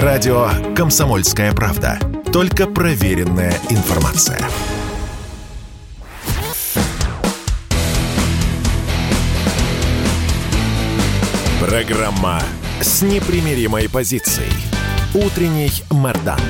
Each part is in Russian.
Радио «Комсомольская правда». Только проверенная информация. Программа с непримиримой позицией. Утренний Мордан.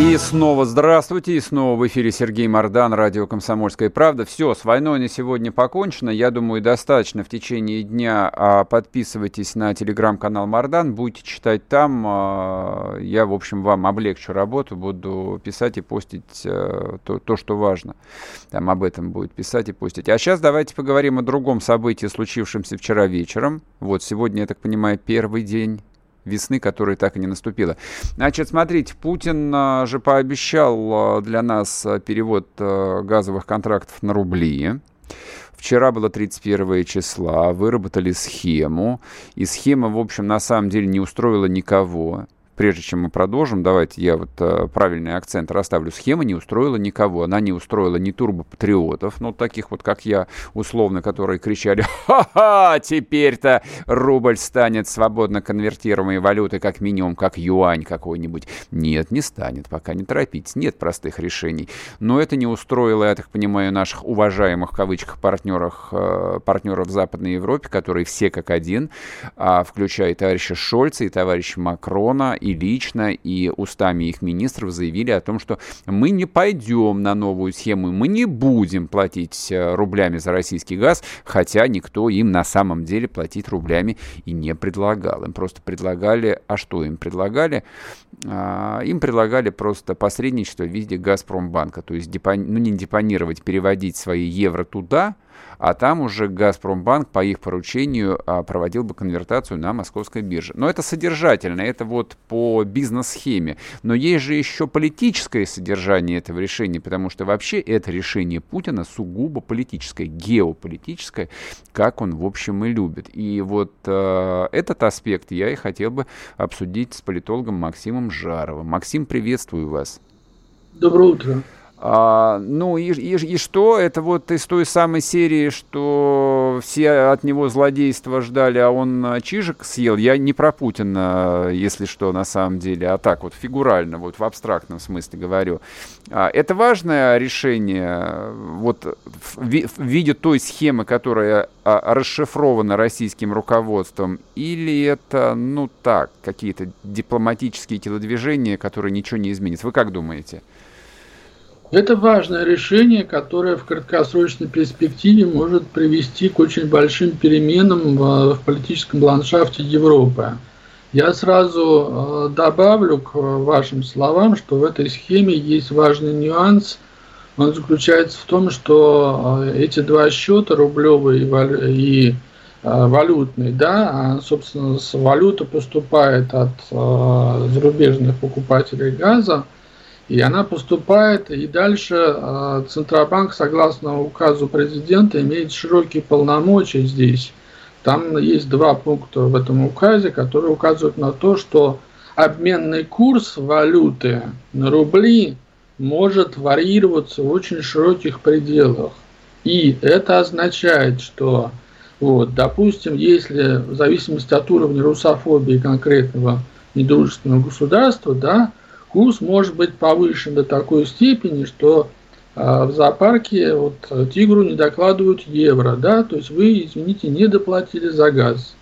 И снова здравствуйте, и снова в эфире Сергей Мордан, радио «Комсомольская правда». Все, с войной на сегодня покончено. Я думаю, достаточно в течение дня. А подписывайтесь на телеграм-канал Мордан, будете читать там. А, я, в общем, вам облегчу работу, буду писать и постить э, то, то, что важно. Там об этом будет писать и постить. А сейчас давайте поговорим о другом событии, случившемся вчера вечером. Вот сегодня, я так понимаю, первый день весны, которая так и не наступила. Значит, смотрите, Путин а, же пообещал а, для нас а, перевод газовых контрактов на рубли. Вчера было 31 числа, выработали схему, и схема, в общем, на самом деле не устроила никого прежде чем мы продолжим, давайте я вот э, правильный акцент расставлю. Схема не устроила никого. Она не устроила ни турбопатриотов, ну, таких вот, как я, условно, которые кричали, ха-ха, теперь-то рубль станет свободно конвертируемой валютой, как минимум, как юань какой-нибудь. Нет, не станет, пока не торопитесь. Нет простых решений. Но это не устроило, я так понимаю, наших уважаемых, в кавычках, партнеров, э, партнеров в Западной Европе, которые все как один, э, включая товарища Шольца и товарища Макрона, и и лично, и устами их министров заявили о том, что мы не пойдем на новую схему, мы не будем платить э, рублями за российский газ, хотя никто им на самом деле платить рублями и не предлагал. Им просто предлагали, а что им предлагали? А, им предлагали просто посредничество в виде Газпромбанка, то есть ну, не депонировать, переводить свои евро туда, а там уже Газпромбанк по их поручению а, проводил бы конвертацию на московской бирже. Но это содержательно, это вот по бизнес-схеме. Но есть же еще политическое содержание этого решения, потому что вообще это решение Путина сугубо политическое, геополитическое, как он, в общем, и любит. И вот э, этот аспект я и хотел бы обсудить с политологом Максимом Жаровым. Максим, приветствую вас. Доброе утро. А, ну и, и, и что? Это вот из той самой серии, что все от него злодейства ждали, а он а, чижик съел. Я не про Путина, если что, на самом деле, а так вот фигурально, вот в абстрактном смысле говорю. А, это важное решение вот в, в виде той схемы, которая а, расшифрована российским руководством, или это, ну так, какие-то дипломатические телодвижения, которые ничего не изменят? Вы как думаете? Это важное решение, которое в краткосрочной перспективе может привести к очень большим переменам в, в политическом ландшафте Европы. Я сразу э, добавлю к вашим словам, что в этой схеме есть важный нюанс. Он заключается в том, что э, эти два счета, рублевый и э, валютный, да, а, собственно, валюта поступает от зарубежных покупателей газа, и она поступает, и дальше э, Центробанк, согласно указу президента, имеет широкие полномочия здесь. Там есть два пункта в этом указе, которые указывают на то, что обменный курс валюты на рубли может варьироваться в очень широких пределах. И это означает, что, вот, допустим, если в зависимости от уровня русофобии конкретного недружественного государства, да, курс может быть повышен до такой степени, что а, в зоопарке вот, тигру не докладывают евро, да, то есть вы, извините, не доплатили за газ.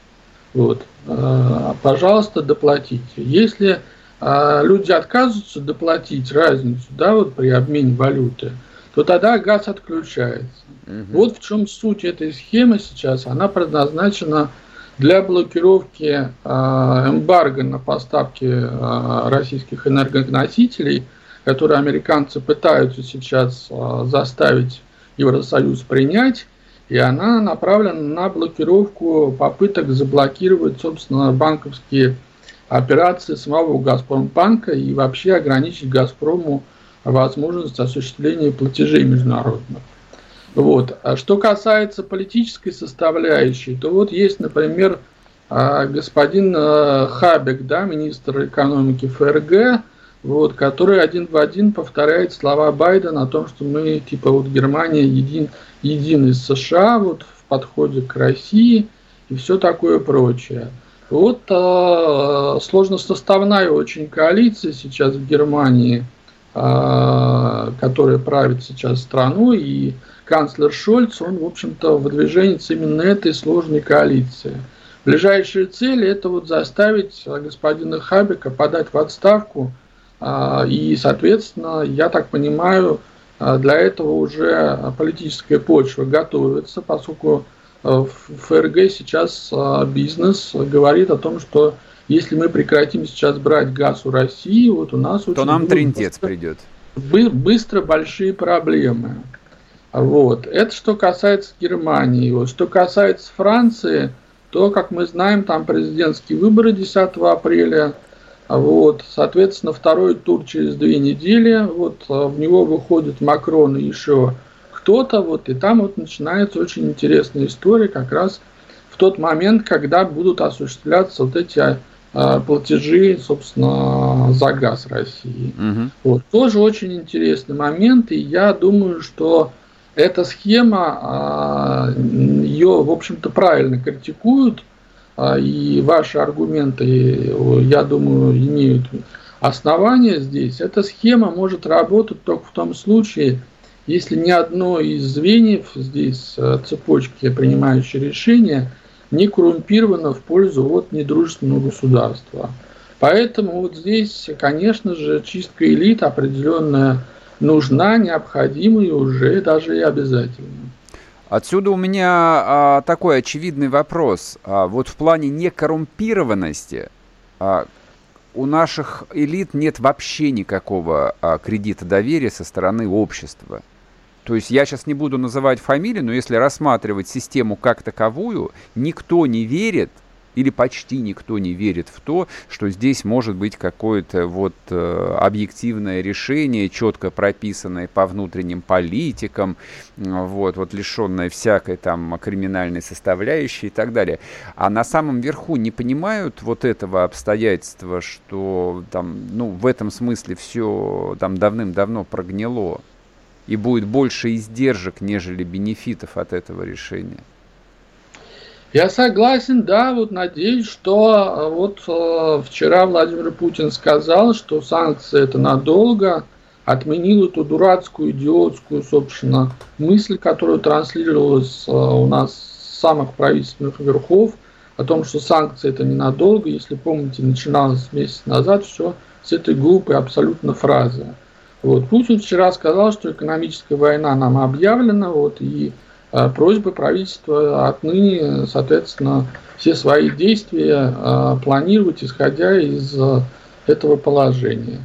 Вот, а, пожалуйста, доплатите. Если а, люди отказываются доплатить разницу, да, вот при обмене валюты, то тогда газ отключается. Угу. Вот в чем суть этой схемы сейчас. Она предназначена для блокировки а, эмбарго на поставки а, российских энергоносителей, которые американцы пытаются сейчас а, заставить Евросоюз принять, и она направлена на блокировку попыток заблокировать, собственно, банковские операции самого Газпромбанка и вообще ограничить Газпрому возможность осуществления платежей международных. Вот. А что касается политической составляющей, то вот есть, например, а, господин а, Хабек, да, министр экономики ФРГ, вот, который один в один повторяет слова Байдена о том, что мы, типа, вот Германия един, един из США вот, в подходе к России и все такое прочее. Вот э, сложносоставная очень коалиция сейчас в Германии, э, которая правит сейчас страной, и канцлер Шольц, он, в общем-то, выдвиженец именно этой сложной коалиции. Ближайшие цели – это вот заставить господина Хабека подать в отставку, э, и, соответственно, я так понимаю, э, для этого уже политическая почва готовится, поскольку Э, в ФРГ сейчас э, бизнес говорит о том, что если мы прекратим сейчас брать газ у России, вот у нас то нам трендец придет. Быстро большие проблемы. Вот. Это что касается Германии. Вот. Что касается Франции, то, как мы знаем, там президентские выборы 10 апреля. Вот. Соответственно, второй тур через две недели. Вот. Э, в него выходит Макрон и еще кто-то, вот, и там вот начинается очень интересная история как раз в тот момент, когда будут осуществляться вот эти а, платежи, собственно, за газ России. Угу. Вот, тоже очень интересный момент, и я думаю, что эта схема, а, ее, в общем-то, правильно критикуют, а, и ваши аргументы, я думаю, имеют основания здесь. Эта схема может работать только в том случае, если ни одно из звеньев здесь э, цепочки, принимающие решения, не коррумпировано в пользу вот недружественного государства. Поэтому вот здесь, конечно же, чистка элит определенная нужна, необходима и уже даже и обязательна. Отсюда у меня а, такой очевидный вопрос. А, вот в плане некоррумпированности а, у наших элит нет вообще никакого а, кредита доверия со стороны общества. То есть я сейчас не буду называть фамилии, но если рассматривать систему как таковую, никто не верит или почти никто не верит в то, что здесь может быть какое-то вот э, объективное решение, четко прописанное по внутренним политикам, вот, вот лишенное всякой там криминальной составляющей и так далее. А на самом верху не понимают вот этого обстоятельства, что там, ну, в этом смысле все там давным-давно прогнило и будет больше издержек, нежели бенефитов от этого решения. Я согласен, да, вот надеюсь, что э, вот э, вчера Владимир Путин сказал, что санкции это надолго, отменил эту дурацкую, идиотскую, собственно, мысль, которая транслировалась э, у нас с самых правительственных верхов, о том, что санкции это ненадолго. Если помните, начиналось месяц назад все с этой глупой абсолютно фразы. Вот. Путин вчера сказал, что экономическая война нам объявлена, вот, и э, просьба правительства отныне, соответственно, все свои действия э, планировать, исходя из э, этого положения.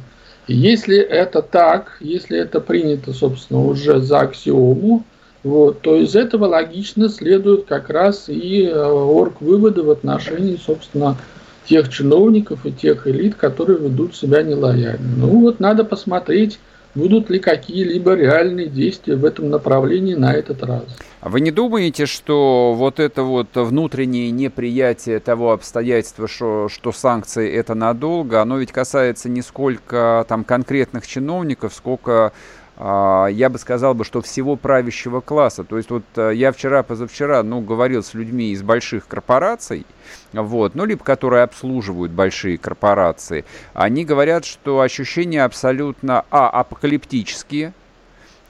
Если это так, если это принято, собственно, уже за аксиому, вот, то из этого логично следует как раз и э, орг-выводы в отношении, собственно, тех чиновников и тех элит, которые ведут себя нелояльно. Ну вот надо посмотреть, будут ли какие-либо реальные действия в этом направлении на этот раз. А вы не думаете, что вот это вот внутреннее неприятие того обстоятельства, что, что санкции это надолго, оно ведь касается не сколько там конкретных чиновников, сколько а, я бы сказал бы, что всего правящего класса. То есть вот э, я вчера, позавчера, ну, говорил с людьми из больших корпораций, вот, ну, либо которые обслуживают большие корпорации, они говорят, что ощущения абсолютно, а, апокалиптические,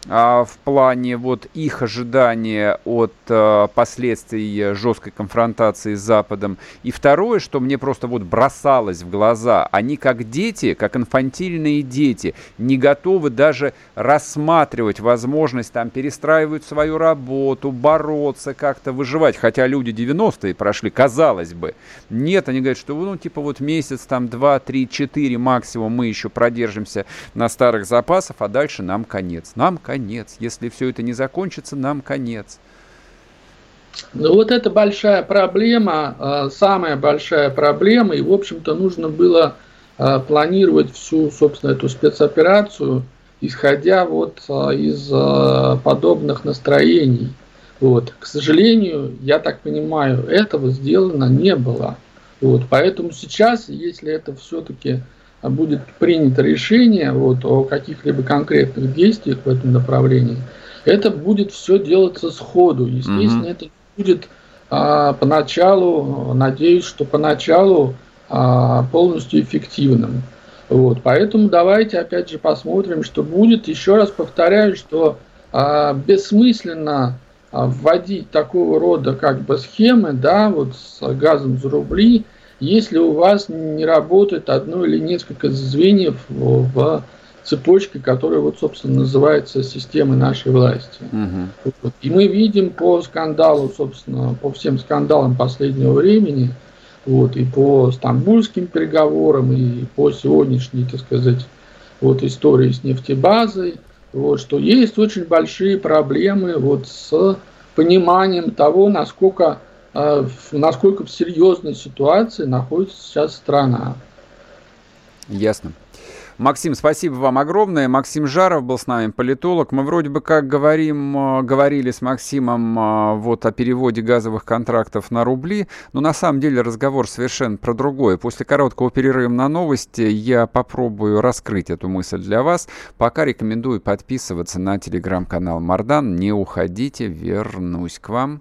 в плане вот их ожидания от а, последствий жесткой конфронтации с Западом. И второе, что мне просто вот бросалось в глаза, они как дети, как инфантильные дети, не готовы даже рассматривать возможность там перестраивать свою работу, бороться, как-то выживать. Хотя люди 90-е прошли, казалось бы. Нет, они говорят, что ну типа вот месяц, там 2, 3, 4 максимум мы еще продержимся на старых запасах, а дальше нам конец. Нам конец конец. Если все это не закончится, нам конец. Ну вот это большая проблема, а, самая большая проблема, и в общем-то нужно было а, планировать всю, собственно, эту спецоперацию, исходя вот а, из подобных настроений. Вот. К сожалению, я так понимаю, этого сделано не было. Вот. Поэтому сейчас, если это все-таки будет принято решение вот, о каких-либо конкретных действиях в этом направлении, это будет все делаться сходу. Естественно, угу. это будет поначалу, надеюсь, что поначалу полностью эффективным. Вот, поэтому давайте опять же посмотрим, что будет. Еще раз повторяю, что бессмысленно вводить такого рода как бы схемы, да, вот с газом за рубли, если у вас не работает одно или несколько звеньев в цепочке, которая вот, собственно, называется системой нашей власти. Угу. Вот. И мы видим по скандалу, собственно, по всем скандалам последнего времени, вот, и по стамбульским переговорам, и по сегодняшней, так сказать, вот истории с нефтебазой, вот, что есть очень большие проблемы вот с пониманием того, насколько, насколько в серьезной ситуации находится сейчас страна. Ясно. Максим, спасибо вам огромное. Максим Жаров был с нами, политолог. Мы вроде бы как говорим, э, говорили с Максимом э, вот о переводе газовых контрактов на рубли, но на самом деле разговор совершенно про другое. После короткого перерыва на новости я попробую раскрыть эту мысль для вас. Пока рекомендую подписываться на телеграм-канал Мардан. Не уходите, вернусь к вам.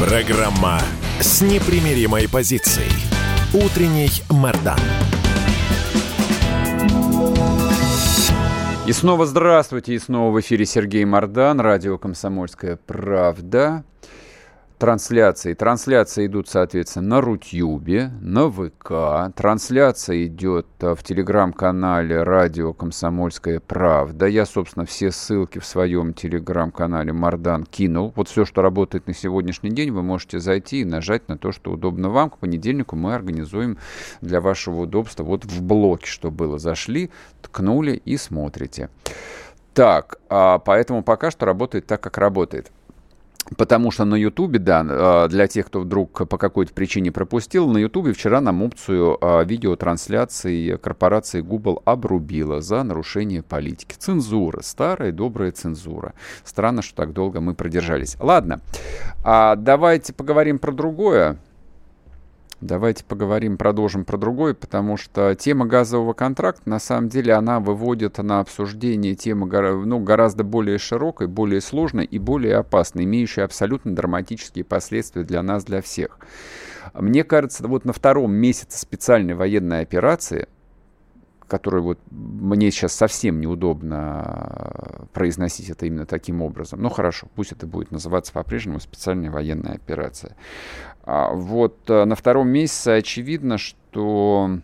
Программа с непримиримой позицией. Утренний Мордан. И снова здравствуйте, и снова в эфире Сергей Мордан, радио «Комсомольская правда» трансляции. Трансляции идут, соответственно, на Рутюбе, на ВК. Трансляция идет э, в телеграм-канале «Радио Комсомольская правда». Я, собственно, все ссылки в своем телеграм-канале Мардан кинул. Вот все, что работает на сегодняшний день, вы можете зайти и нажать на то, что удобно вам. К понедельнику мы организуем для вашего удобства вот в блоке, что было. Зашли, ткнули и смотрите. Так, а поэтому пока что работает так, как работает. Потому что на Ютубе, да, а, для тех, кто вдруг по какой-то причине пропустил, на Ютубе вчера нам опцию а, видеотрансляции корпорации Google обрубила за нарушение политики. Цензура, старая добрая цензура. Странно, что так долго мы продержались. Ладно, а давайте поговорим про другое. Давайте поговорим, продолжим про другое, потому что тема газового контракта, на самом деле, она выводит на обсуждение темы ну, гораздо более широкой, более сложной и более опасной, имеющей абсолютно драматические последствия для нас, для всех. Мне кажется, вот на втором месяце специальной военной операции который вот мне сейчас совсем неудобно произносить это именно таким образом. Ну хорошо, пусть это будет называться по-прежнему специальная военная операция. А вот э, на втором месяце очевидно, что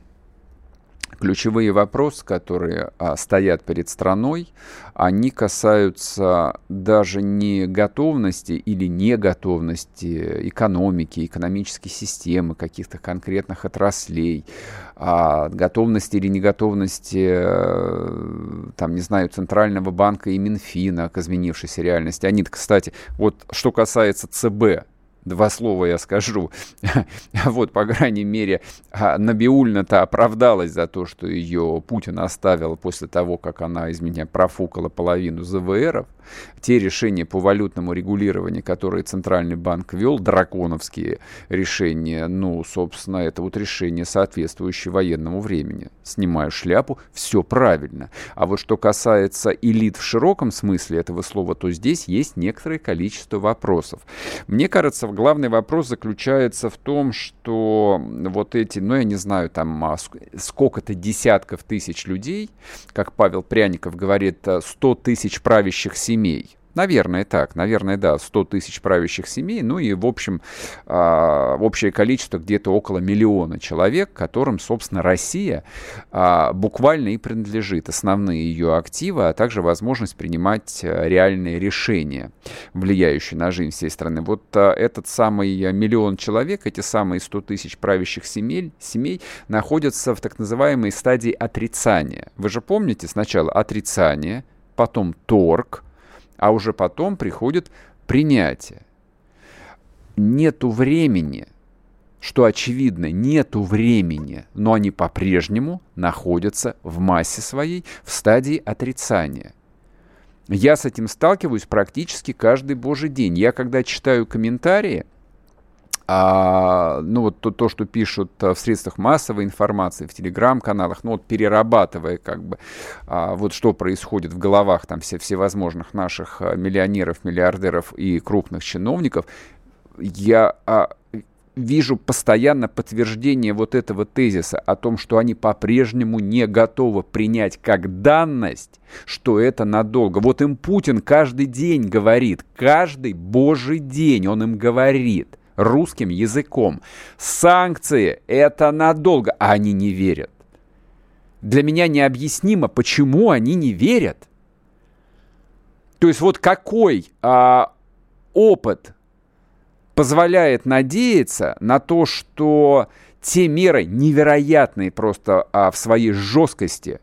ключевые вопросы, которые а, стоят перед страной, они касаются даже не готовности или неготовности экономики, экономической системы, каких-то конкретных отраслей, а готовности или неготовности, э, там, не знаю, Центрального банка и Минфина к изменившейся реальности. Они, кстати, вот что касается ЦБ, два слова я скажу. вот, по крайней мере, а, Набиульна-то оправдалась за то, что ее Путин оставил после того, как она из меня профукала половину ЗВРов. Те решения по валютному регулированию, которые Центральный банк вел, драконовские решения, ну, собственно, это вот решение, соответствующее военному времени. Снимаю шляпу, все правильно. А вот что касается элит в широком смысле этого слова, то здесь есть некоторое количество вопросов. Мне кажется, в главный вопрос заключается в том, что вот эти, ну, я не знаю, там а, сколько-то десятков тысяч людей, как Павел Пряников говорит, 100 тысяч правящих семей, Наверное, так. Наверное, да, 100 тысяч правящих семей. Ну и, в общем, э, общее количество где-то около миллиона человек, которым, собственно, Россия э, буквально и принадлежит. Основные ее активы, а также возможность принимать э, реальные решения, влияющие на жизнь всей страны. Вот э, этот самый миллион человек, эти самые 100 тысяч правящих семей, семей находятся в так называемой стадии отрицания. Вы же помните сначала отрицание, потом торг, а уже потом приходит принятие. Нету времени, что очевидно, нету времени, но они по-прежнему находятся в массе своей в стадии отрицания. Я с этим сталкиваюсь практически каждый божий день. Я когда читаю комментарии, а, ну вот то, то, что пишут в средствах массовой информации, в телеграм-каналах, ну вот перерабатывая как бы а, вот что происходит в головах там все, всевозможных наших а, миллионеров, миллиардеров и крупных чиновников, я а, вижу постоянно подтверждение вот этого тезиса о том, что они по-прежнему не готовы принять как данность, что это надолго. Вот им Путин каждый день говорит, каждый божий день он им говорит русским языком. Санкции – это надолго, а они не верят. Для меня необъяснимо, почему они не верят. То есть вот какой а, опыт позволяет надеяться на то, что те меры невероятные просто а, в своей жесткости,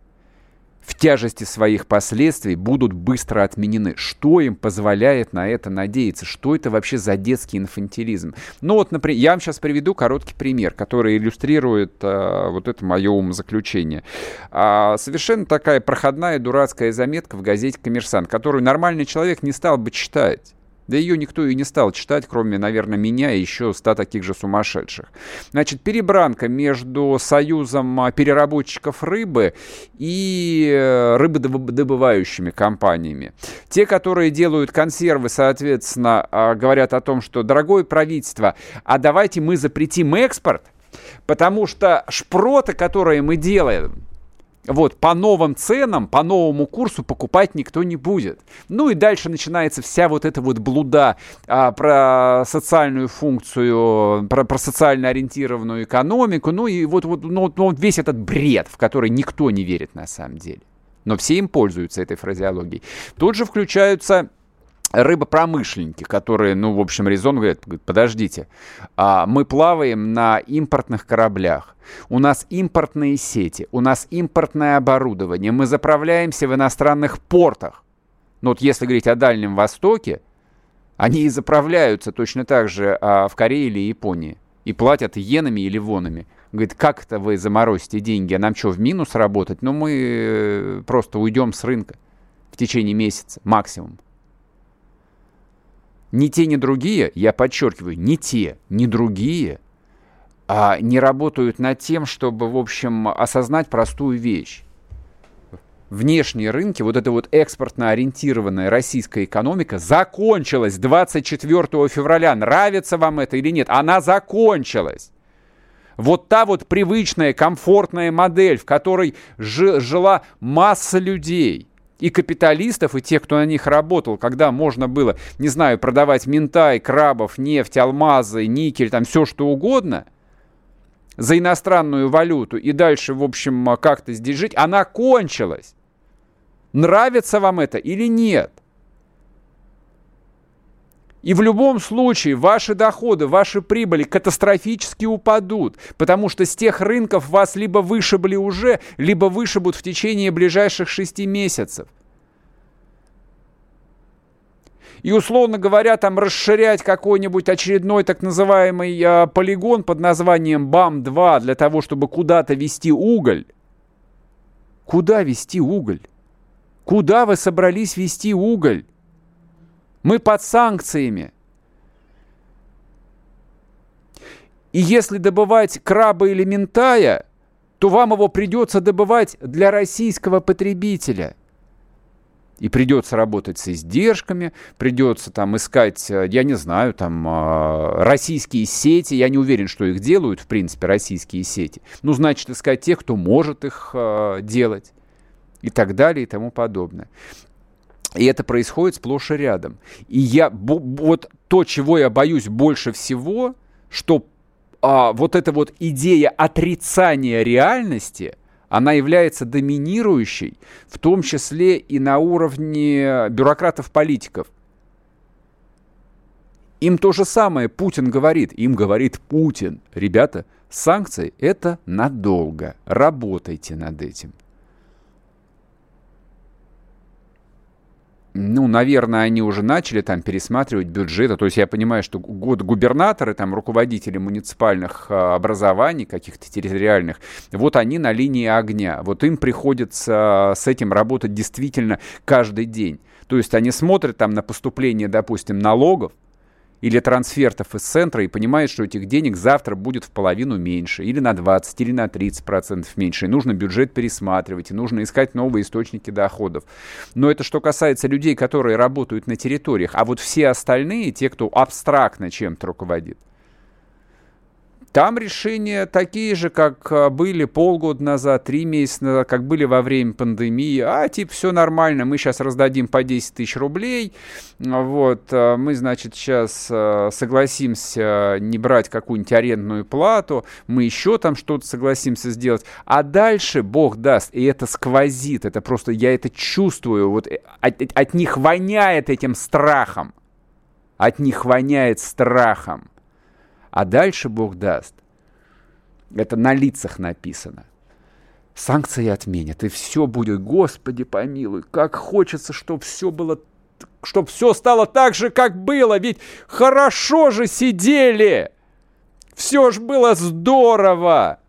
в тяжести своих последствий будут быстро отменены. Что им позволяет на это надеяться? Что это вообще за детский инфантилизм? Ну вот, например, я вам сейчас приведу короткий пример, который иллюстрирует а, вот это мое умозаключение. А, совершенно такая проходная дурацкая заметка в газете «Коммерсант», которую нормальный человек не стал бы читать. Да ее никто и не стал читать, кроме, наверное, меня и еще ста таких же сумасшедших. Значит, перебранка между союзом а, переработчиков рыбы и э, рыбодобывающими компаниями. Те, которые делают консервы, соответственно, а, говорят о том, что, дорогое правительство, а давайте мы запретим экспорт, потому что шпроты, которые мы делаем, вот, по новым ценам, по новому курсу покупать никто не будет. Ну и дальше начинается вся вот эта вот блуда а, про социальную функцию, про, про социально ориентированную экономику, ну и вот, вот ну, ну, весь этот бред, в который никто не верит на самом деле. Но все им пользуются этой фразеологией. Тут же включаются рыбопромышленники, которые, ну, в общем, резон говорят, подождите, а мы плаваем на импортных кораблях, у нас импортные сети, у нас импортное оборудование, мы заправляемся в иностранных портах. Но вот если говорить о Дальнем Востоке, они и заправляются точно так же а, в Корее или Японии. И платят иенами или вонами. Говорит, как это вы заморозите деньги? А нам что, в минус работать? Ну, мы э, просто уйдем с рынка в течение месяца максимум. Ни те, ни другие, я подчеркиваю, ни те, ни другие а, не работают над тем, чтобы, в общем, осознать простую вещь. Внешние рынки, вот эта вот экспортно ориентированная российская экономика закончилась 24 февраля. Нравится вам это или нет? Она закончилась. Вот та вот привычная, комфортная модель, в которой жила масса людей – и капиталистов, и тех, кто на них работал, когда можно было, не знаю, продавать ментай, крабов, нефть, алмазы, никель, там все что угодно за иностранную валюту и дальше, в общем, как-то здесь жить, она кончилась. Нравится вам это или нет? И в любом случае ваши доходы, ваши прибыли катастрофически упадут, потому что с тех рынков вас либо вышибли уже, либо вышибут в течение ближайших шести месяцев. И, условно говоря, там расширять какой-нибудь очередной так называемый э, полигон под названием БАМ-2 для того, чтобы куда-то вести уголь. Куда вести уголь? Куда вы собрались вести уголь? Мы под санкциями. И если добывать краба или ментая, то вам его придется добывать для российского потребителя. И придется работать с издержками, придется там искать, э, я не знаю, там э, российские сети. Я не уверен, что их делают, в принципе, российские сети. Ну, значит, искать тех, кто может их э, делать и так далее и тому подобное. И это происходит сплошь и рядом. И я, вот то, чего я боюсь больше всего, что а, вот эта вот идея отрицания реальности, она является доминирующей, в том числе и на уровне бюрократов-политиков. Им то же самое Путин говорит. Им говорит Путин. Ребята, санкции это надолго. Работайте над этим. Ну, наверное, они уже начали там пересматривать бюджеты. То есть я понимаю, что год губернаторы, там, руководители муниципальных а, образований, каких-то территориальных, вот они на линии огня. Вот им приходится с этим работать действительно каждый день. То есть они смотрят там на поступление, допустим, налогов, или трансфертов из центра и понимает, что этих денег завтра будет в половину меньше, или на 20, или на 30 процентов меньше. И нужно бюджет пересматривать, и нужно искать новые источники доходов. Но это что касается людей, которые работают на территориях. А вот все остальные, те, кто абстрактно чем-то руководит, там решения такие же, как а, были полгода назад, три месяца назад, как были во время пандемии. А, типа, все нормально, мы сейчас раздадим по 10 тысяч рублей. Вот, а, мы, значит, сейчас а, согласимся не брать какую-нибудь арендную плату, мы еще там что-то согласимся сделать. А дальше Бог даст, и это сквозит, это просто, я это чувствую, вот э, от, от них воняет этим страхом. От них воняет страхом. А дальше Бог даст. Это на лицах написано. Санкции отменят, и все будет, Господи помилуй, как хочется, чтобы все было, чтобы все стало так же, как было, ведь хорошо же сидели, все ж было здорово.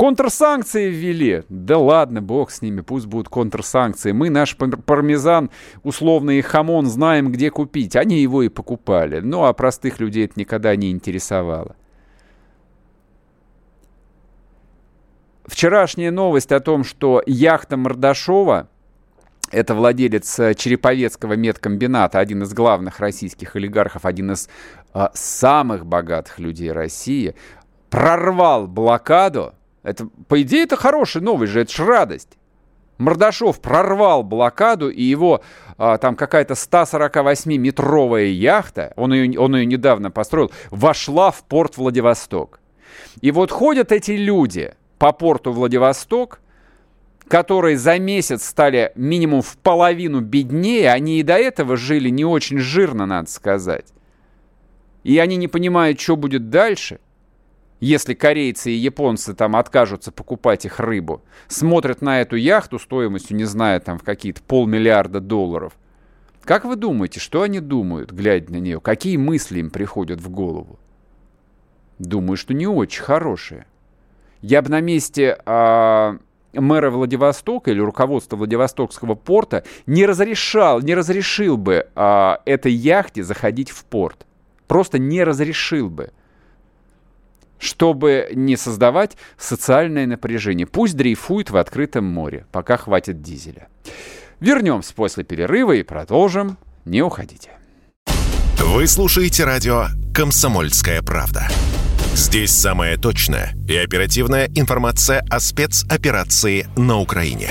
Контрсанкции ввели. Да ладно, бог с ними, пусть будут контрсанкции. Мы наш пармезан, условный хамон, знаем, где купить. Они его и покупали. Ну, а простых людей это никогда не интересовало. Вчерашняя новость о том, что яхта Мордашова, это владелец э, Череповецкого медкомбината, один из главных российских олигархов, один из а, самых богатых людей России, прорвал блокаду это, по идее, это хорошая новость же, это ж радость. Мордашов прорвал блокаду, и его а, там какая-то 148-метровая яхта, он ее, он ее недавно построил, вошла в порт Владивосток. И вот ходят эти люди по порту Владивосток, которые за месяц стали минимум в половину беднее, они и до этого жили не очень жирно, надо сказать. И они не понимают, что будет дальше – если корейцы и японцы там откажутся покупать их рыбу, смотрят на эту яхту стоимостью, не знаю, там в какие-то полмиллиарда долларов. Как вы думаете, что они думают, глядя на нее? Какие мысли им приходят в голову? Думаю, что не очень хорошие. Я бы на месте а, мэра Владивостока или руководства Владивостокского порта не разрешал, не разрешил бы а, этой яхте заходить в порт. Просто не разрешил бы чтобы не создавать социальное напряжение. Пусть дрейфует в открытом море, пока хватит дизеля. Вернемся после перерыва и продолжим. Не уходите. Вы слушаете радио «Комсомольская правда». Здесь самая точная и оперативная информация о спецоперации на Украине.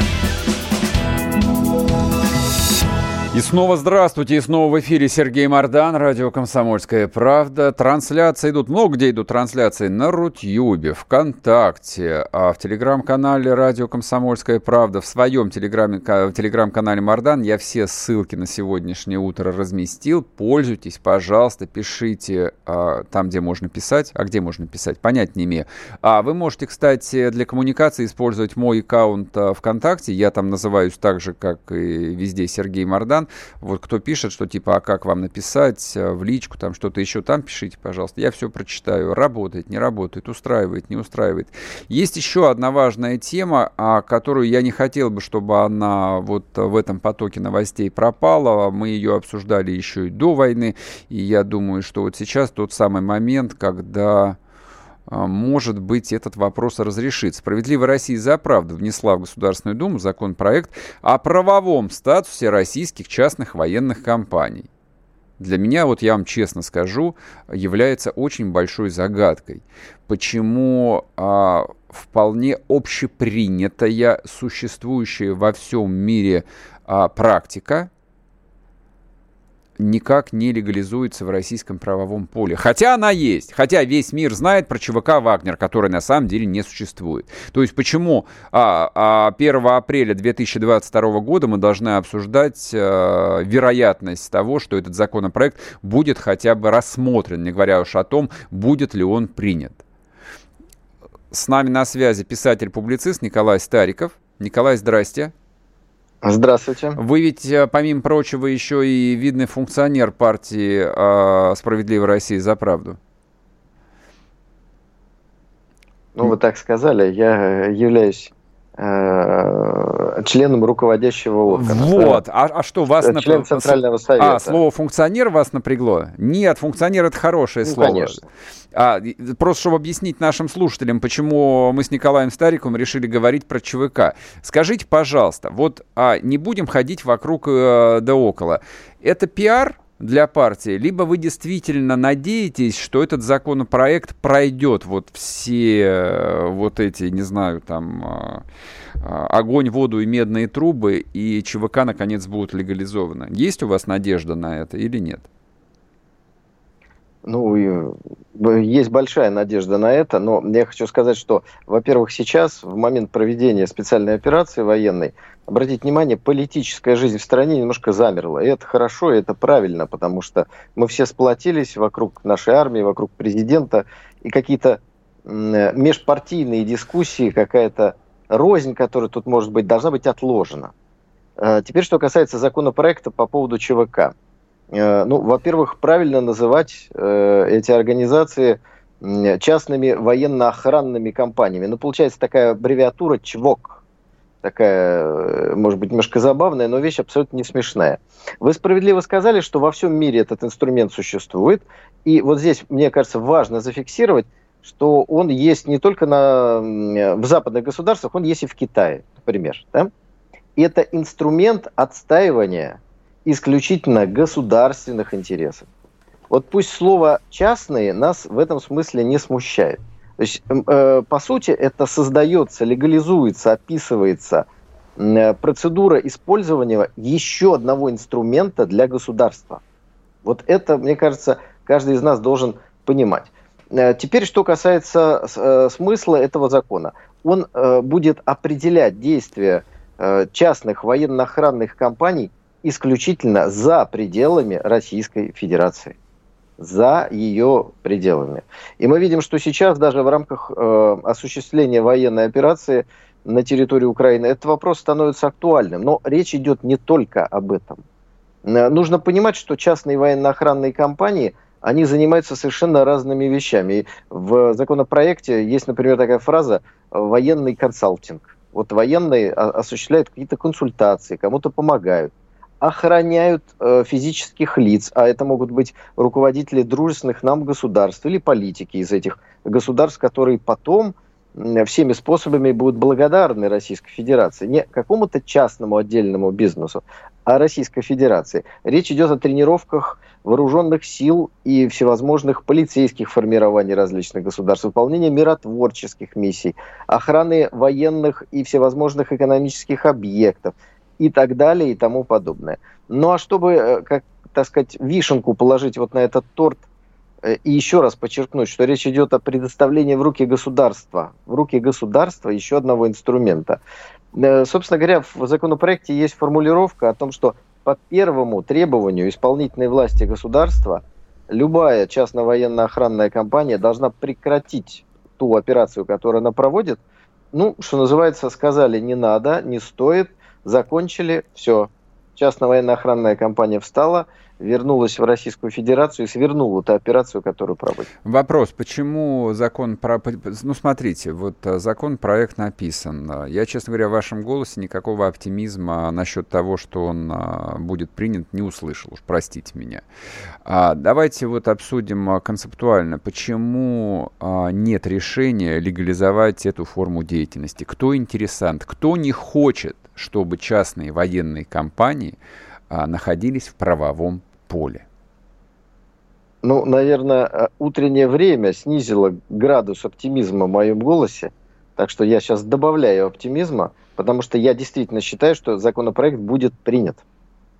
И снова здравствуйте, и снова в эфире Сергей Мордан, радио «Комсомольская правда». Трансляции идут, много где идут трансляции, на Рутюбе, ВКонтакте, а в телеграм-канале радио «Комсомольская правда», в своем телеграм-канале Мордан я все ссылки на сегодняшнее утро разместил. Пользуйтесь, пожалуйста, пишите а, там, где можно писать, а где можно писать, понять не имею. А вы можете, кстати, для коммуникации использовать мой аккаунт а, ВКонтакте, я там называюсь так же, как и везде Сергей Мордан, Мардан. Вот кто пишет, что типа, а как вам написать э, в личку, там что-то еще там, пишите, пожалуйста. Я все прочитаю. Работает, не работает, устраивает, не устраивает. Есть еще одна важная тема, о которую я не хотел бы, чтобы она вот в этом потоке новостей пропала. Мы ее обсуждали еще и до войны. И я думаю, что вот сейчас тот самый момент, когда а, может быть, этот вопрос разрешит. Справедливая Россия за правду внесла в Государственную Думу законопроект о правовом статусе российских частных военных компаний. Для меня, вот я вам честно скажу, является очень большой загадкой, почему а, вполне общепринятая, существующая во всем мире а, практика, никак не легализуется в российском правовом поле. Хотя она есть. Хотя весь мир знает про ЧВК «Вагнер», который на самом деле не существует. То есть почему а, а 1 апреля 2022 года мы должны обсуждать а, вероятность того, что этот законопроект будет хотя бы рассмотрен, не говоря уж о том, будет ли он принят. С нами на связи писатель-публицист Николай Стариков. Николай, здрасте. Здравствуйте. Вы ведь, э, помимо прочего, еще и видный функционер партии э, «Справедливая Россия за правду». Ну, вы так сказали. Я являюсь Э, членом руководящего органа. Вот, а, а что вас напрягло? Член Центрального совета. А, слово функционер вас напрягло? Нет, функционер это хорошее ну, слово. Конечно. А, просто чтобы объяснить нашим слушателям, почему мы с Николаем Стариковым решили говорить про ЧВК. Скажите, пожалуйста, вот а, не будем ходить вокруг э, да около. Это пиар для партии, либо вы действительно надеетесь, что этот законопроект пройдет вот все э, вот эти, не знаю, там э, э, огонь, воду и медные трубы, и ЧВК наконец будут легализованы. Есть у вас надежда на это или нет? Ну, есть большая надежда на это, но я хочу сказать, что, во-первых, сейчас, в момент проведения специальной операции военной, обратите внимание, политическая жизнь в стране немножко замерла. И это хорошо, и это правильно, потому что мы все сплотились вокруг нашей армии, вокруг президента, и какие-то межпартийные дискуссии, какая-то рознь, которая тут может быть, должна быть отложена. А, теперь, что касается законопроекта по поводу ЧВК. Э, ну, во-первых, правильно называть э, эти организации частными военно-охранными компаниями. Ну, получается такая аббревиатура ЧВОК. Такая, э, может быть, немножко забавная, но вещь абсолютно не смешная. Вы справедливо сказали, что во всем мире этот инструмент существует. И вот здесь, мне кажется, важно зафиксировать, что он есть не только на, в западных государствах, он есть и в Китае, например. Да? Это инструмент отстаивания исключительно государственных интересов. Вот пусть слово «частные» нас в этом смысле не смущает. То есть, э, по сути, это создается, легализуется, описывается э, процедура использования еще одного инструмента для государства. Вот это, мне кажется, каждый из нас должен понимать. Э, теперь, что касается смысла этого закона. Он будет определять действия частных военно-охранных компаний исключительно за пределами Российской Федерации. За ее пределами. И мы видим, что сейчас даже в рамках э, осуществления военной операции на территории Украины этот вопрос становится актуальным. Но речь идет не только об этом. Э, нужно понимать, что частные военно-охранные компании они занимаются совершенно разными вещами. И в законопроекте есть, например, такая фраза «военный консалтинг». Вот военные осуществляют какие-то консультации, кому-то помогают охраняют э, физических лиц, а это могут быть руководители дружественных нам государств или политики из этих государств, которые потом э, всеми способами будут благодарны Российской Федерации. Не какому-то частному отдельному бизнесу, а Российской Федерации. Речь идет о тренировках вооруженных сил и всевозможных полицейских формирований различных государств, выполнения миротворческих миссий, охраны военных и всевозможных экономических объектов – и так далее и тому подобное. Ну а чтобы, э, как, так сказать, вишенку положить вот на этот торт, э, и еще раз подчеркнуть, что речь идет о предоставлении в руки государства, в руки государства еще одного инструмента. Э, собственно говоря, в законопроекте есть формулировка о том, что по первому требованию исполнительной власти государства любая частно-военно-охранная компания должна прекратить ту операцию, которую она проводит. Ну, что называется, сказали не надо, не стоит – закончили, все, частная военно-охранная компания встала, вернулась в Российскую Федерацию и свернула эту операцию, которую проводит. Вопрос, почему закон про... Ну, смотрите, вот э, закон, проект написан. Я, честно говоря, в вашем голосе никакого оптимизма насчет того, что он а, будет принят, не услышал. Уж простите меня. А, давайте вот обсудим а, концептуально, почему нет решения легализовать эту форму деятельности. Кто интересант, кто не хочет, чтобы частные военные компании а, находились в правовом поле? Ну, наверное, э, утреннее время снизило градус оптимизма в моем голосе. Так что я сейчас добавляю оптимизма, потому что я действительно считаю, что законопроект будет принят.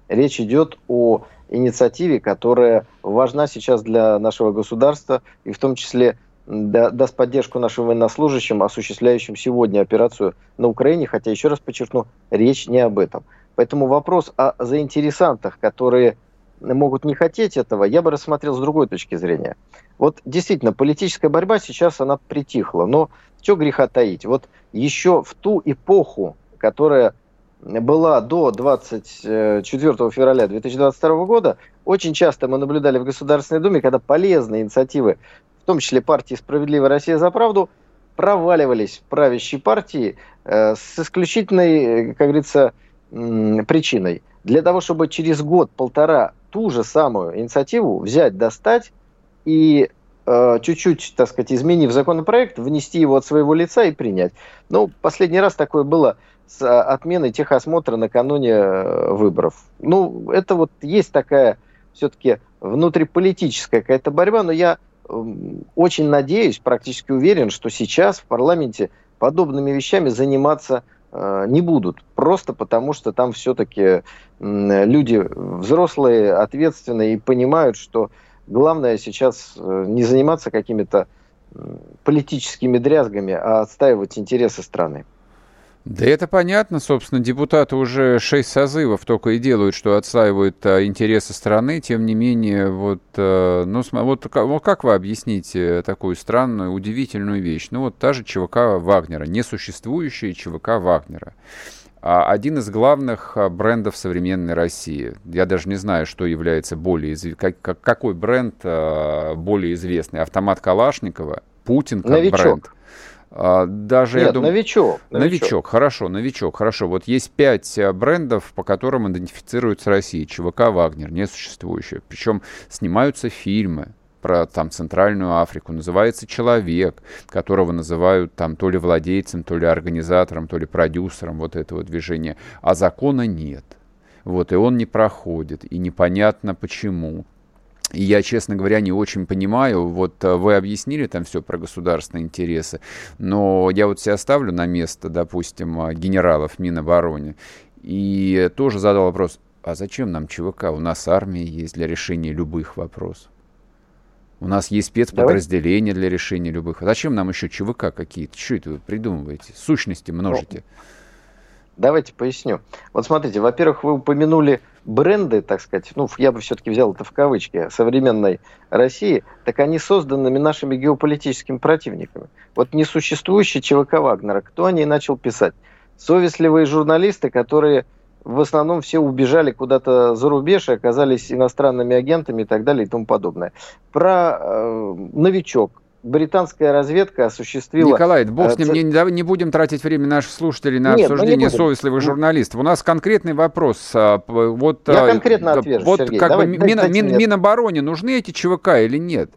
Речь идет о инициативе, которая важна сейчас для нашего государства, и в том числе даст поддержку нашим военнослужащим, осуществляющим сегодня операцию на Украине, хотя, еще раз подчеркну, речь не об этом. Поэтому вопрос о заинтересантах, которые могут не хотеть этого, я бы рассмотрел с другой точки зрения. Вот действительно, политическая борьба сейчас, она притихла, но что греха таить? Вот еще в ту эпоху, которая была до 24 февраля 2022 года, очень часто мы наблюдали в Государственной Думе, когда полезные инициативы, в том числе партии «Справедливая Россия за правду», проваливались в правящей партии э, с исключительной, как говорится, причиной. Для того, чтобы через год-полтора ту же самую инициативу взять, достать и э, чуть-чуть, так сказать, изменив законопроект, внести его от своего лица и принять. Ну, последний раз такое было с а, отменой техосмотра накануне э, выборов. Ну, это вот есть такая все-таки внутриполитическая какая-то борьба, но я очень надеюсь, практически уверен, что сейчас в парламенте подобными вещами заниматься Э, не будут. Просто потому, что там все-таки люди взрослые, ответственные и понимают, что главное сейчас э, не заниматься какими-то политическими дрязгами, а отстаивать интересы страны. Да это понятно, собственно, депутаты уже шесть созывов только и делают, что отстаивают а, интересы страны, тем не менее, вот, а, ну, вот, вот как вы объясните такую странную, удивительную вещь? Ну, вот та же ЧВК Вагнера, несуществующая ЧВК Вагнера. А один из главных а, брендов современной России. Я даже не знаю, что является более известным. Как, какой бренд более известный? Автомат Калашникова, Путин как Новичок. бренд. А, даже, Нет, я думаю, новичок, новичок. Новичок, хорошо, новичок, хорошо. Вот есть пять э, брендов, по которым идентифицируется Россия. ЧВК «Вагнер», несуществующая. Причем снимаются фильмы про там Центральную Африку, называется человек, которого называют там то ли владельцем, то ли организатором, то ли продюсером вот этого движения, а закона нет. Вот, и он не проходит, и непонятно почему. Я, честно говоря, не очень понимаю, вот э, вы объяснили там все про государственные интересы, но я вот себя ставлю на место, допустим, э, генералов Минобороны, и тоже задал вопрос, а зачем нам ЧВК? У нас армия есть для решения любых вопросов. У нас есть спецподразделения для решения любых. А зачем нам еще ЧВК какие-то? Что это вы придумываете? Сущности множите. Давайте поясню. Вот смотрите, во-первых, вы упомянули бренды, так сказать, ну, я бы все-таки взял это в кавычки, современной России, так они созданными нашими геополитическими противниками. Вот несуществующий ЧВК Вагнера, кто о ней начал писать? Совестливые журналисты, которые в основном все убежали куда-то за рубеж и оказались иностранными агентами и так далее и тому подобное. Про э, новичок, британская разведка осуществила... Николай, бог с ним, не, не будем тратить время наших слушателей на Нет, обсуждение совестливых журналистов. У нас конкретный вопрос. А, вот, Я а, конкретно отвечу, вот Сергей. Как Давай, бы, Мин, Мин, Минобороне нужны эти ЧВК или нет?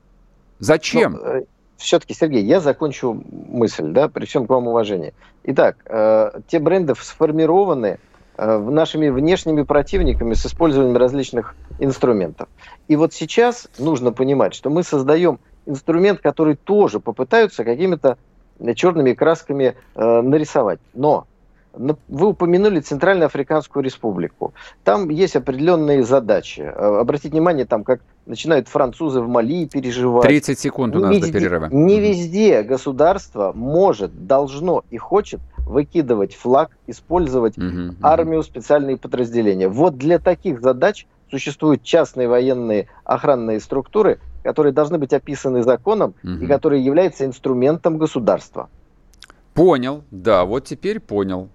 Зачем? Ну, э, все-таки, Сергей, я закончу мысль, да, при всем к вам уважении. Итак, э, те бренды сформированы э, нашими внешними противниками с использованием различных инструментов. И вот сейчас нужно понимать, что мы создаем инструмент, который тоже попытаются какими-то черными красками э, нарисовать. Но вы упомянули Центральноафриканскую республику. Там есть определенные задачи. Э, обратите внимание, там как начинают французы в Мали переживать. 30 секунд у нас везде, до перерыва. Не везде государство может, должно и хочет выкидывать флаг, использовать угу, армию, специальные подразделения. Вот для таких задач существуют частные военные охранные структуры, которые должны быть описаны законом угу. и которые являются инструментом государства. Понял, да, вот теперь понял.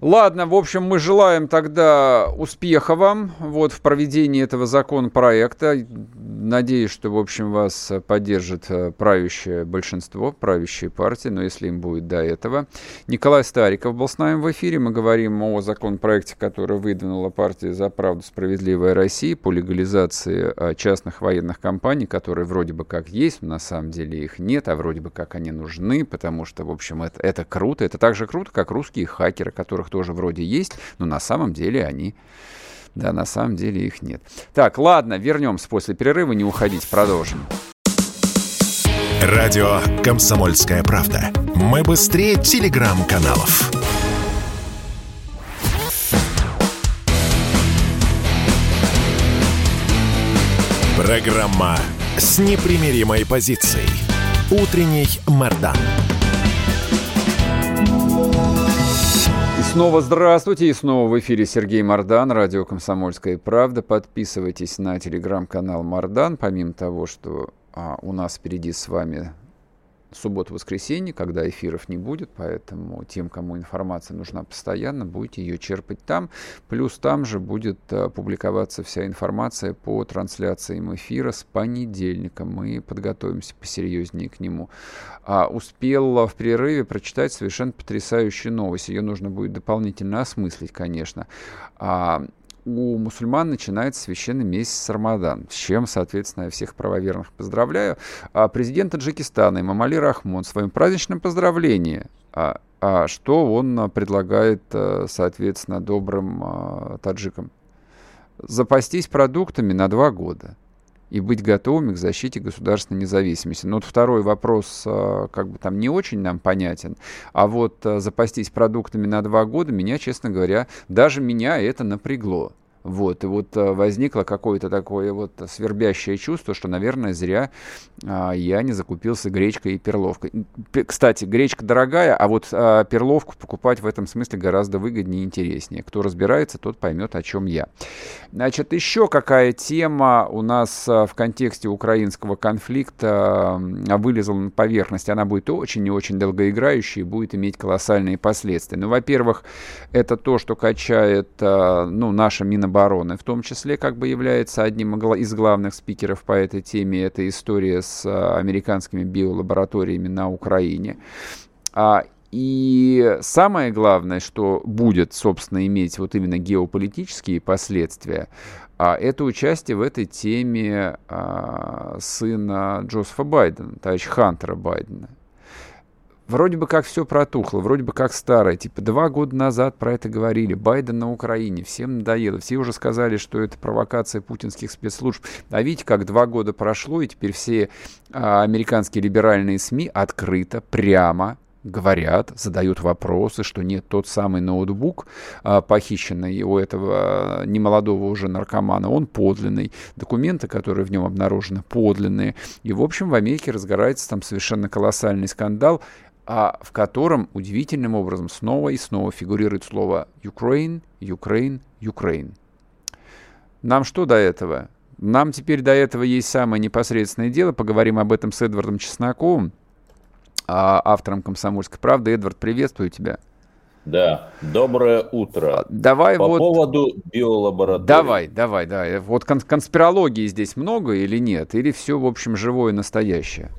Ладно, в общем, мы желаем тогда успеха вам вот, в проведении этого законопроекта. Надеюсь, что, в общем, вас поддержит э, правящее большинство, правящие партии, но если им будет до этого. Николай Стариков был с нами в эфире. Мы говорим о законопроекте, который выдвинула партия «За правду. Справедливая Россия» по легализации э, частных военных компаний, которые вроде бы как есть, но на самом деле их нет, а вроде бы как они нужны, потому что, в общем, это, это круто. Это так же круто, как русские хакеры, которых тоже вроде есть, но на самом деле они... Да, на самом деле их нет. Так, ладно, вернемся после перерыва, не уходить, продолжим. Радио «Комсомольская правда». Мы быстрее телеграм-каналов. Программа с непримиримой позицией. Утренний Мордан. Снова здравствуйте, и снова в эфире Сергей Мордан, радио «Комсомольская правда». Подписывайтесь на телеграм-канал Мордан, помимо того, что а, у нас впереди с вами суббота-воскресенье, когда эфиров не будет, поэтому тем, кому информация нужна постоянно, будете ее черпать там. Плюс там же будет а, публиковаться вся информация по трансляциям эфира с понедельника. Мы подготовимся посерьезнее к нему. А, успел в перерыве прочитать совершенно потрясающую новость. Ее нужно будет дополнительно осмыслить, конечно. А, у мусульман начинается священный месяц Рамадан, с чем, соответственно, я всех правоверных поздравляю. А президент Таджикистана Имамали Рахмон в своем праздничном поздравлении а, а что он предлагает, э, соответственно, добрым а, таджикам? Запастись продуктами на два года и быть готовыми к защите государственной независимости. Но вот второй вопрос а, как бы там не очень нам понятен, а вот а, запастись продуктами на два года меня, честно говоря, даже меня это напрягло. Вот, и вот э, возникло какое-то такое вот свербящее чувство, что, наверное, зря а, я не закупился гречкой и перловкой. Кстати, гречка дорогая, а вот а, перловку покупать в этом смысле гораздо выгоднее и интереснее. Кто разбирается, тот поймет, о чем я. Значит, еще какая тема у нас а, в контексте украинского конфликта вылезла на поверхность. Она будет очень и очень долгоиграющей и будет иметь колоссальные последствия. Ну, во-первых, это то, что качает а, ну, наша Минобороны обороны, в том числе как бы является одним из главных спикеров по этой теме. Это история с а, американскими биолабораториями на Украине. А, и самое главное, что будет, собственно, иметь вот именно геополитические последствия, а это участие в этой теме сына Джозефа Байдена, товарища Хантера Байдена вроде бы как все протухло, вроде бы как старое. Типа два года назад про это говорили. Байден на Украине. Всем надоело. Все уже сказали, что это провокация путинских спецслужб. А видите, как два года прошло, и теперь все а, американские либеральные СМИ открыто, прямо говорят, задают вопросы, что нет, тот самый ноутбук, а, похищенный у этого немолодого уже наркомана, он подлинный, документы, которые в нем обнаружены, подлинные. И, в общем, в Америке разгорается там совершенно колоссальный скандал а в котором удивительным образом снова и снова фигурирует слово Ukraine, Ukraine, Ukraine. Нам что до этого? Нам теперь до этого есть самое непосредственное дело. Поговорим об этом с Эдвардом Чесноковым, а, автором «Комсомольской правды». Эдвард, приветствую тебя. Да, доброе утро. Давай По вот... поводу биолаборатории. Давай, давай, давай. Вот кон- конспирологии здесь много или нет? Или все, в общем, живое настоящее?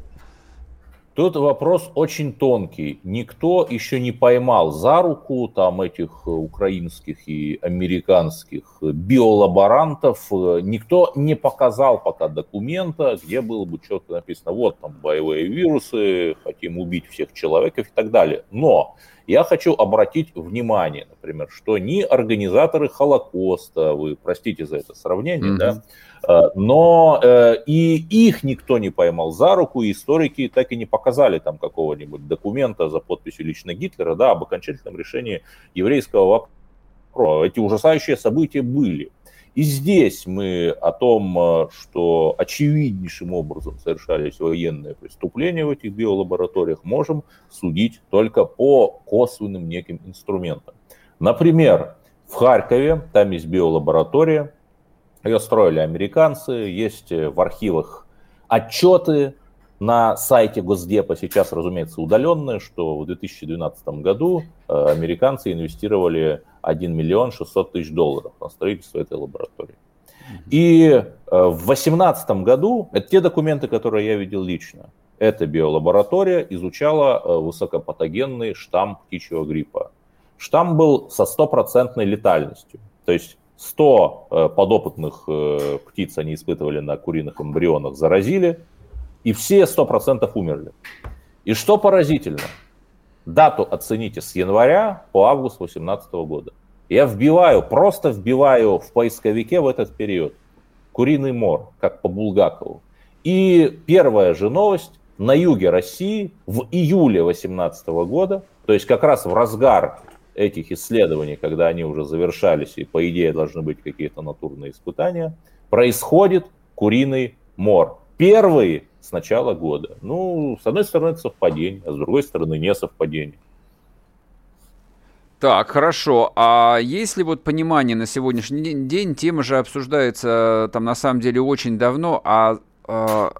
Тут вопрос очень тонкий. Никто еще не поймал за руку там этих украинских и американских биолаборантов. Никто не показал пока документа, где было бы четко написано, вот там боевые вирусы, хотим убить всех человеков и так далее. Но я хочу обратить внимание, например, что ни организаторы Холокоста, вы простите за это сравнение, mm-hmm. да, Э, но э, и их никто не поймал за руку, и историки так и не показали там какого-нибудь документа за подписью лично Гитлера, да, об окончательном решении еврейского вопроса. Эти ужасающие события были. И здесь мы о том, э, что очевиднейшим образом совершались военные преступления в этих биолабораториях, можем судить только по косвенным неким инструментам. Например, в Харькове, там есть биолаборатория, ее строили американцы, есть э, в архивах отчеты на сайте Госдепа, сейчас, разумеется, удаленные, что в 2012 году э, американцы инвестировали 1 миллион 600 тысяч долларов на строительство этой лаборатории. И э, в 2018 году, это те документы, которые я видел лично, эта биолаборатория изучала высокопатогенный штамм птичьего гриппа. Штамм был со стопроцентной летальностью. То есть 100 подопытных птиц они испытывали на куриных эмбрионах, заразили, и все 100% умерли. И что поразительно, дату оцените с января по август 2018 года. Я вбиваю, просто вбиваю в поисковике в этот период куриный мор, как по Булгакову. И первая же новость на юге России в июле 2018 года, то есть как раз в разгар этих исследований, когда они уже завершались и по идее должны быть какие-то натурные испытания, происходит куриный мор. Первый с начала года. Ну, с одной стороны, это совпадение, а с другой стороны, не совпадение. Так, хорошо. А есть ли вот понимание на сегодняшний день, тема же обсуждается там на самом деле очень давно, а, а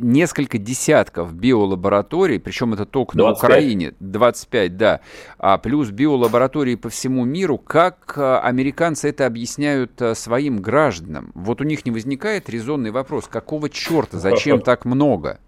несколько десятков биолабораторий, причем это только 25. на Украине, 25, да, а плюс биолаборатории по всему миру. Как а, американцы это объясняют а, своим гражданам? Вот у них не возникает резонный вопрос, какого черта, зачем так много?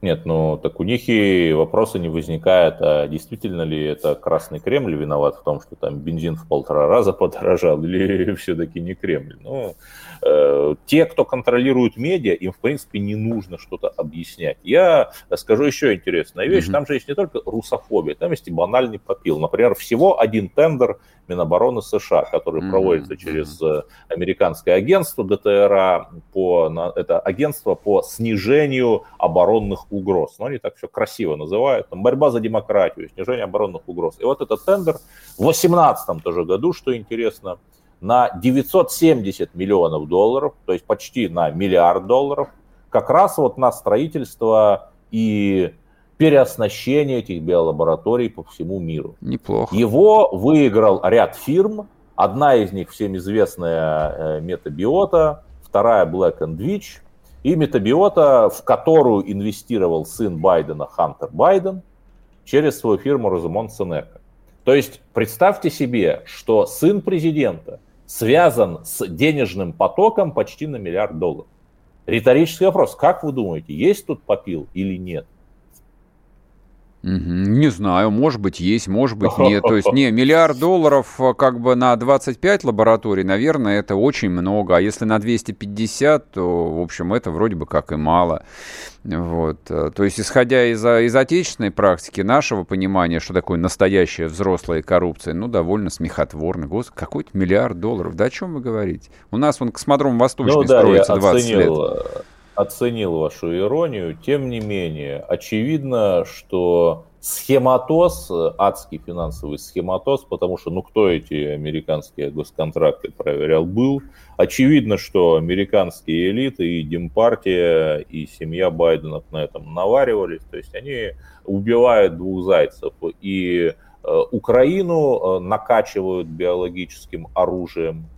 Нет, ну так у них и вопроса не возникает, а действительно ли это Красный Кремль виноват в том, что там бензин в полтора раза подорожал, или все-таки не Кремль? Ну, Э, те, кто контролирует медиа, им, в принципе, не нужно что-то объяснять. Я скажу еще интересную вещь. Mm-hmm. Там же есть не только русофобия, там есть и банальный попил. Например, всего один тендер Минобороны США, который mm-hmm. проводится через э, американское агентство ДТРА, по, на, это агентство по снижению оборонных угроз. Но они так все красиво называют. Там борьба за демократию, снижение оборонных угроз. И вот этот тендер в 2018 тоже году, что интересно, на 970 миллионов долларов, то есть почти на миллиард долларов, как раз вот на строительство и переоснащение этих биолабораторий по всему миру. Неплохо. Его выиграл ряд фирм. Одна из них всем известная Метабиота, вторая Black and Witch. И Метабиота, в которую инвестировал сын Байдена Хантер Байден через свою фирму Розамон Сенека. То есть представьте себе, что сын президента связан с денежным потоком почти на миллиард долларов. Риторический вопрос, как вы думаете, есть тут попил или нет? Не знаю, может быть есть, может быть нет. То есть, не, миллиард долларов э, как бы на 25 лабораторий, наверное, это очень много. А если на 250, то, в общем, это вроде бы как и мало. Вот. Э, то есть, исходя из, из отечественной практики, нашего понимания, что такое настоящая взрослая коррупция, ну, довольно смехотворно. Господи, какой-то миллиард долларов. Да о чем вы говорите? У нас вон космодром Восточный ну, да, строится 20 оценил, лет. Оценил вашу иронию. Тем не менее, очевидно, что схематоз, адский финансовый схематоз, потому что, ну, кто эти американские госконтракты проверял, был. Очевидно, что американские элиты и Демпартия, и семья Байденов на этом наваривались. То есть они убивают двух зайцев. И э, Украину э, накачивают биологическим оружием,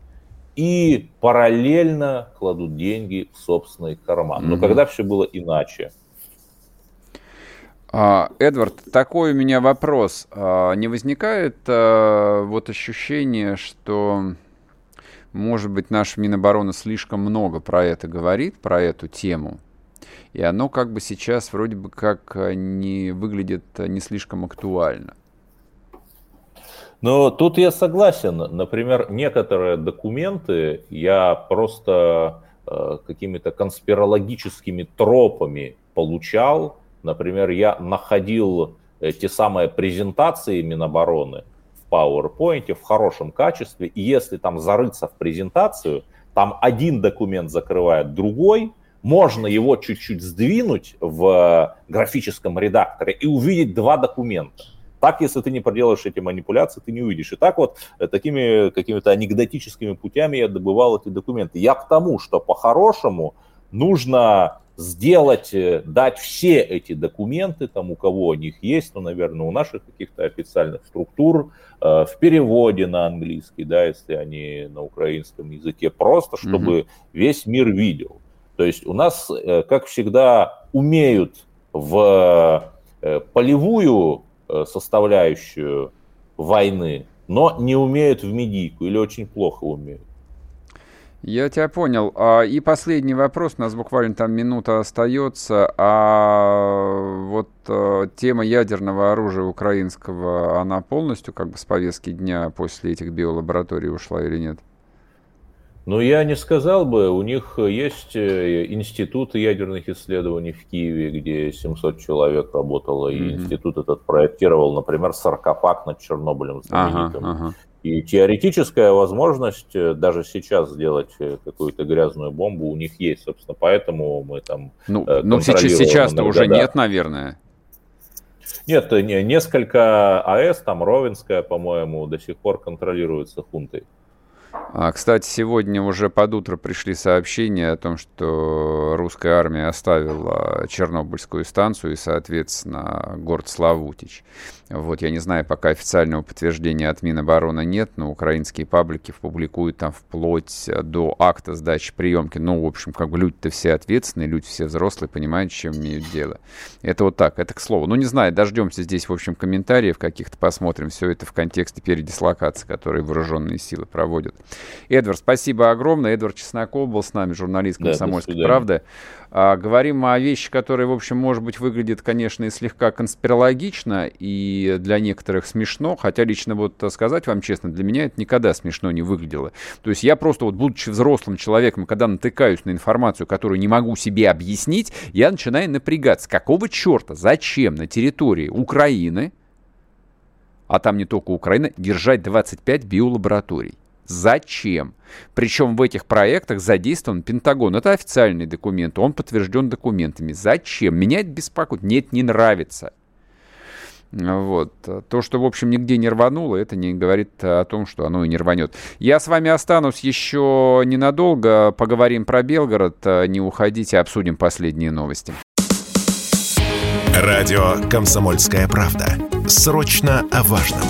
и параллельно кладут деньги в собственный карман. Но mm-hmm. когда все было иначе? А, Эдвард, такой у меня вопрос. А, не возникает а, вот ощущение, что, может быть, наш Минобороны слишком много про это говорит, про эту тему, и оно как бы сейчас вроде бы как не выглядит не слишком актуально? Но тут я согласен. Например, некоторые документы я просто э, какими-то конспирологическими тропами получал. Например, я находил те самые презентации Минобороны в PowerPoint в хорошем качестве. И если там зарыться в презентацию, там один документ закрывает другой, можно его чуть-чуть сдвинуть в графическом редакторе и увидеть два документа. Так, если ты не проделаешь эти манипуляции, ты не увидишь. И так вот, э, такими какими-то анекдотическими путями я добывал эти документы. Я к тому, что по-хорошему нужно сделать, э, дать все эти документы, там у кого у них есть, ну, наверное, у наших каких-то официальных структур, э, в переводе на английский, да, если они на украинском языке, просто чтобы mm-hmm. весь мир видел. То есть у нас, э, как всегда, умеют в э, полевую составляющую войны, но не умеют в медийку или очень плохо умеют. Я тебя понял. А, и последний вопрос, у нас буквально там минута остается. А вот э, тема ядерного оружия украинского, она полностью как бы с повестки дня после этих биолабораторий ушла или нет? Ну, я не сказал бы. У них есть э, институт ядерных исследований в Киеве, где 700 человек работало, mm-hmm. и институт этот проектировал, например, саркофаг над Чернобылем знаменитым. Ага, ага. И теоретическая возможность э, даже сейчас сделать э, какую-то грязную бомбу у них есть, собственно, поэтому мы там Ну, ну сейчас, сейчас-то уже нет, наверное. Нет, не, несколько АЭС, там Ровенская, по-моему, до сих пор контролируются хунтой. А, кстати, сегодня уже под утро пришли сообщения о том, что русская армия оставила Чернобыльскую станцию и, соответственно, город Славутич. Вот, я не знаю, пока официального подтверждения от Минобороны нет, но украинские паблики публикуют там вплоть до акта сдачи приемки. Ну, в общем, как бы люди-то все ответственные, люди все взрослые, понимают, чем имеют дело. Это вот так, это к слову. Ну, не знаю, дождемся здесь, в общем, комментариев каких-то, посмотрим все это в контексте передислокации, которые вооруженные силы проводят. Эдвард, спасибо огромное. Эдвард Чесноков был с нами, журналист «Комсомольской да, правды». А, говорим о вещи, которые, в общем, может быть, выглядят, конечно, и слегка конспирологично, и для некоторых смешно, хотя лично вот сказать вам честно, для меня это никогда смешно не выглядело. То есть я просто вот, будучи взрослым человеком, когда натыкаюсь на информацию, которую не могу себе объяснить, я начинаю напрягаться. Какого черта, зачем на территории Украины, а там не только Украина, держать 25 биолабораторий? Зачем? Причем в этих проектах задействован Пентагон. Это официальный документ, он подтвержден документами. Зачем? Меня это беспокоит. Нет, не нравится. Вот. То, что, в общем, нигде не рвануло, это не говорит о том, что оно и не рванет. Я с вами останусь еще ненадолго. Поговорим про Белгород. Не уходите, обсудим последние новости. Радио «Комсомольская правда». Срочно о важном.